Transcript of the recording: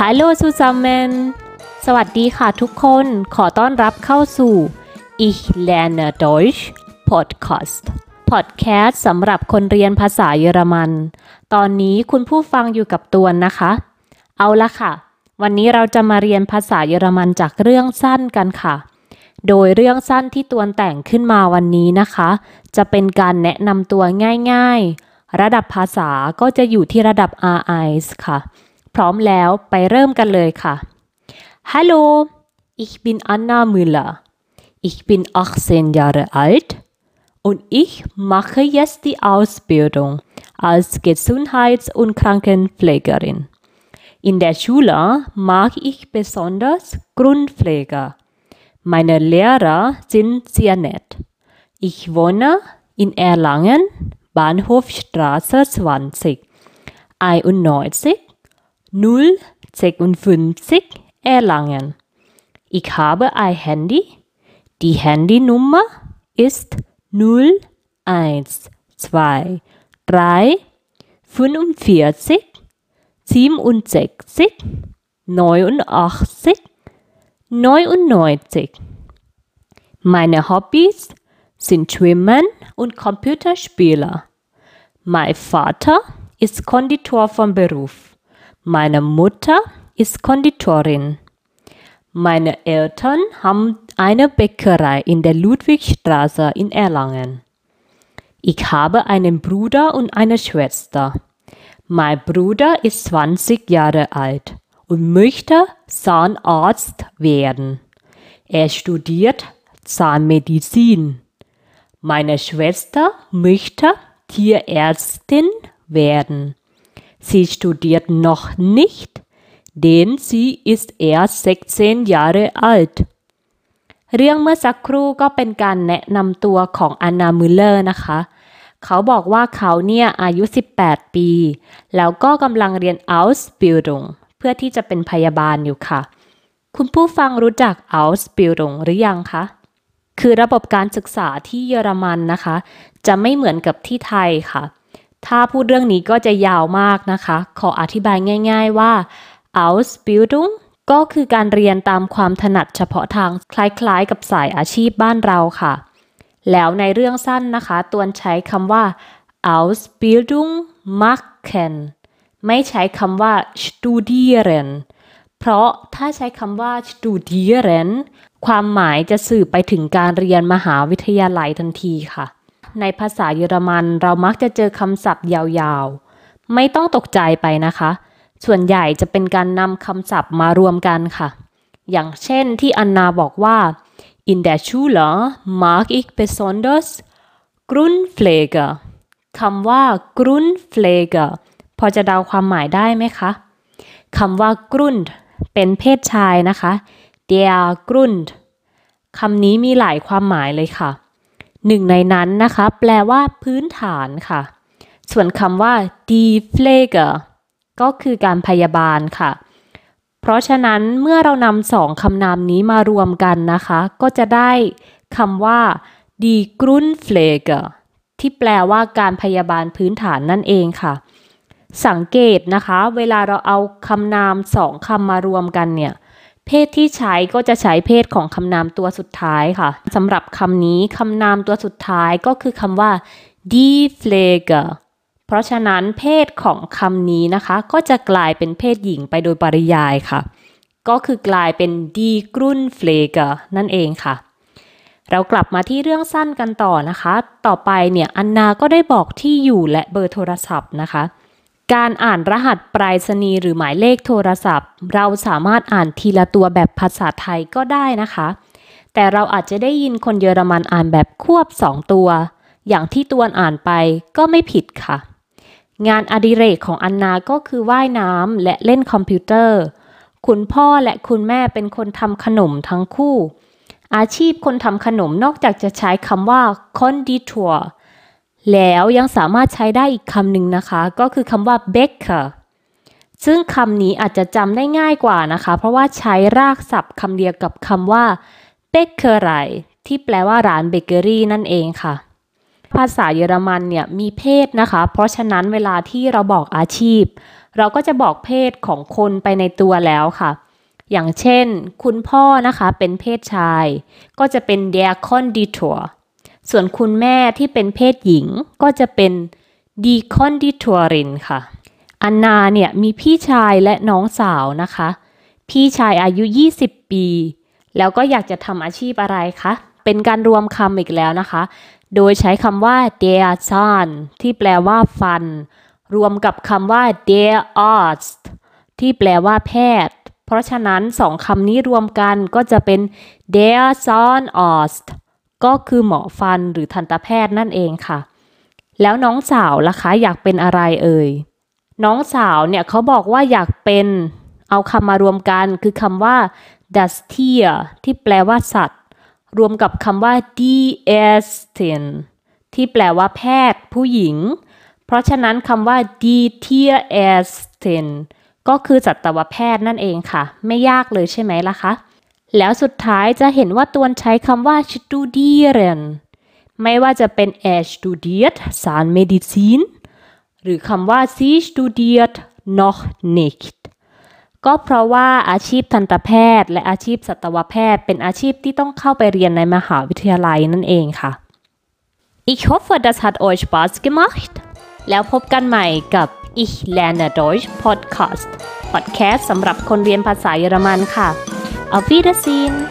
Hallo zusammen สวัสดีค่ะทุกคน ขอต้อนรับเข้าสู่ Ich lerne Deutsch Podcast Podcast สำหรับคนเรียนภาษาเยอรมัน ตอนนี้คุณผู้ฟังอยู่กับตัวนะคะ เอาละค่ะ วันนี้เราจะมาเรียนภาษาเยอรมันจากเรื่องสั้นกันค่ะ โดยเรื่องสั้นที่ตัวแต่งขึ้นมาวันนี้นะคะ จะเป็นการแนะนำตัวง่ายๆ ระดับภาษาก็จะอยู่ที่ระดับ R1 ค่ะ พร้อมแล้วไปเริ่มกันเลยค่ะ Hallo ich bin Anna Müller ich bin 18 Jahre alt und ich mache jetzt die Ausbildung als Gesundheits- und Krankenpflegerin. In der Schule mag ich besonders Grundpfleger. Meine Lehrer sind sehr nett. Ich wohne in Erlangen, Bahnhofstraße 20, 91 056 Erlangen. Ich habe ein Handy. Die Handynummer ist 0123 45 67 89 99. Meine Hobbys sind Schwimmen und Computerspiele. Mein Vater ist Konditor vom Beruf. Meine Mutter ist Konditorin. Meine Eltern haben eine Bäckerei in der Ludwigstraße in Erlangen. Ich habe einen Bruder und eine Schwester. Mein Bruder ist 20 Jahre alt und möchte Zahnarzt werden. Er studiert Zahnmedizin. Meine Schwester möchte Tierärztin werden. Sie studiert noch nicht, denn sie ist erst 16 Jahre alt. เรื่องเมื่อสักครู่ก็เป็นการแนะนำตัวของอันนามูเลอร์นะคะ เขาบอกว่าเขาเนี่ยอายุ 18 ปี แล้วก็กำลังเรียน Ausbildung เพื่อที่จะเป็นพยาบาลอยู่ค่ะ คุณผู้ฟังรู้จัก Ausbildung หรือยังคะ คือระบบการศึกษาที่เยอรมันนะคะ จะไม่เหมือนกับที่ไทยค่ะ ถ้าพูดเรื่องนี้ก็จะยาวมากนะคะ ขออธิบายง่าย ๆว่า Ausbildung ก็คือการเรียนตามความถนัดเฉพาะทางคล้ายๆ กับสายอาชีพบ้านเราค่ะ แล้วในเรื่องสั้นนะคะ ตวนใช้คำว่า Ausbildung machen ไม่ใช้คำว่า studieren เพราะถ้าใช้คำว่า studieren ความหมายจะสื่อไปถึงการเรียนมหาวิทยาลัยทันทีค่ะ ในภาษาเยอรมันเรามักจะเจอคำศัพท์ยาวๆ ไม่ต้องตกใจไปนะคะ ส่วนใหญ่จะเป็นการนำคำศัพท์มารวมกันค่ะ อย่างเช่นที่อันนาบอกว่า In der Schule mag ich besonders Grundpflege คำว่า Grundpflege พอจะเดาความหมายได้ไหมคะคำว่า Grund เป็นเพศชายนะคะ der Grund คำนี้มีหลายความหมายเลยค่ะ หนึ่งในนั้นนะคะ แปลว่าพื้นฐานค่ะ ส่วนคำว่า die Pflege ก็คือการพยาบาลค่ะ เพราะฉะนั้นเมื่อเรานำสองคำนามนี้มารวมกันนะคะ ก็จะได้คำว่า die Grundpflege ที่แปลว่าการพยาบาลพื้นฐานนั่นเองค่ะ สังเกตนะคะ เวลาเราเอาคำนามสองคำมารวมกันเนี่ย เพศที่ใช้ก็จะใช้เพศของคำนามตัวสุดท้ายค่ะสำหรับคำนี้คำนามตัวสุดท้ายก็คือคำว่า die Pflege เพราะฉะนั้นเพศของคำนี้นะคะ ก็จะกลายเป็นเพศหญิงไปโดยปริยายค่ะ ก็คือกลายเป็น die Grundpflege นั่นเองค่ะ เรากลับมาที่เรื่องสั้นกันต่อนะคะ ต่อไปเนี่ยอันนาก็ได้บอกที่อยู่และเบอร์โทรศัพท์นะคะ การอ่านรหัสปรษณีย์หรือหมายเลขโทรศัพท์ เราสามารถอ่านทีละตัวแบบภาษาไทยก็ได้นะคะ แต่เราอาจจะได้ยินคนเยอรมันอ่านแบบควบสองตัว อย่างที่ตัวอ่านไปก็ไม่ผิดค่ะ งานอดิเรกของอันนาก็คือว่ายน้ำและเล่นคอมพิวเตอร์ คุณพ่อและคุณแม่เป็นคนทำขนมทั้งคู่ อาชีพคนทำขนมนอกจากจะใช้คำว่า conditor แล้วยังสามารถใช้ได้อีกคำหนึ่งนะคะ ก็คือคำว่า baker ซึ่งคำนี้อาจจะจำได้ง่ายกว่านะคะ เพราะว่าใช้รากศัพท์คำเดียวกับคำว่า bakery ที่แปลว่าร้านเบเกอรี่นั่นเองค่ะ ภาษาเยอรมันเนี่ยมีเพศนะคะ เพราะฉะนั้นเวลาที่เราบอกอาชีพ เราก็จะบอกเพศของคนไปในตัวแล้วค่ะ อย่างเช่น คุณพ่อนะคะเป็นเพศชาย ก็จะเป็น der Konditor ส่วนคุณแม่ที่เป็นเพศหญิงก็จะเป็น die Konditorin ค่ะ อันนาเนี่ยมีพี่ชายและน้องสาวนะคะ พี่ชายอายุ 20 ปี แล้วก็อยากจะทำอาชีพอะไรคะ เป็นการรวมคำอีกแล้วนะคะ โดยใช้คำว่า der Zahn ที่แปลว่าฟัน รวมกับคำว่า der Arzt ที่แปลว่าแพทย์ เพราะฉะนั้นสองคำนี้รวมกันก็จะเป็น der Zahnarzt ก็คือหมอฟันหรือทันตแพทย์นั่นเองค่ะ แล้วน้องสาวล่ะคะอยากเป็นอะไรเอ่ย น้องสาวเนี่ยเขาบอกว่าอยากเป็นเอาคำมารวมกันคือคำว่า das Tier ที่แปลว่าสัตว์ รวมกับคำว่า die Ärztin ที่แปลว่าแพทย์ผู้หญิง เพราะฉะนั้นคำว่า die Tierärztin ก็คือสัตวแพทย์นั่นเองค่ะ ไม่ยากเลยใช่ไหมล่ะคะ แล้วสุดท้ายจะเห็นว่าตวนใช้คำว่า studieren ไม่ว่าจะเป็น er studiert Zahnmedizin หรือคำว่า sie studiert noch nicht ก็เพราะว่าอาชีพทันตแพทย์ และอาชีพสัตวแพทย์ เป็นอาชีพที่ต้องเข้าไปเรียนในมหาวิทยาลัยนั่นเองค่ะ Ich hoffe das hat euch Spaß gemacht แล้วพบกันใหม่กับ Ich lerne Deutsch Podcast Podcast สำหรับคนเรียนภาษาเยอรมันค่ะ Auf Wiedersehen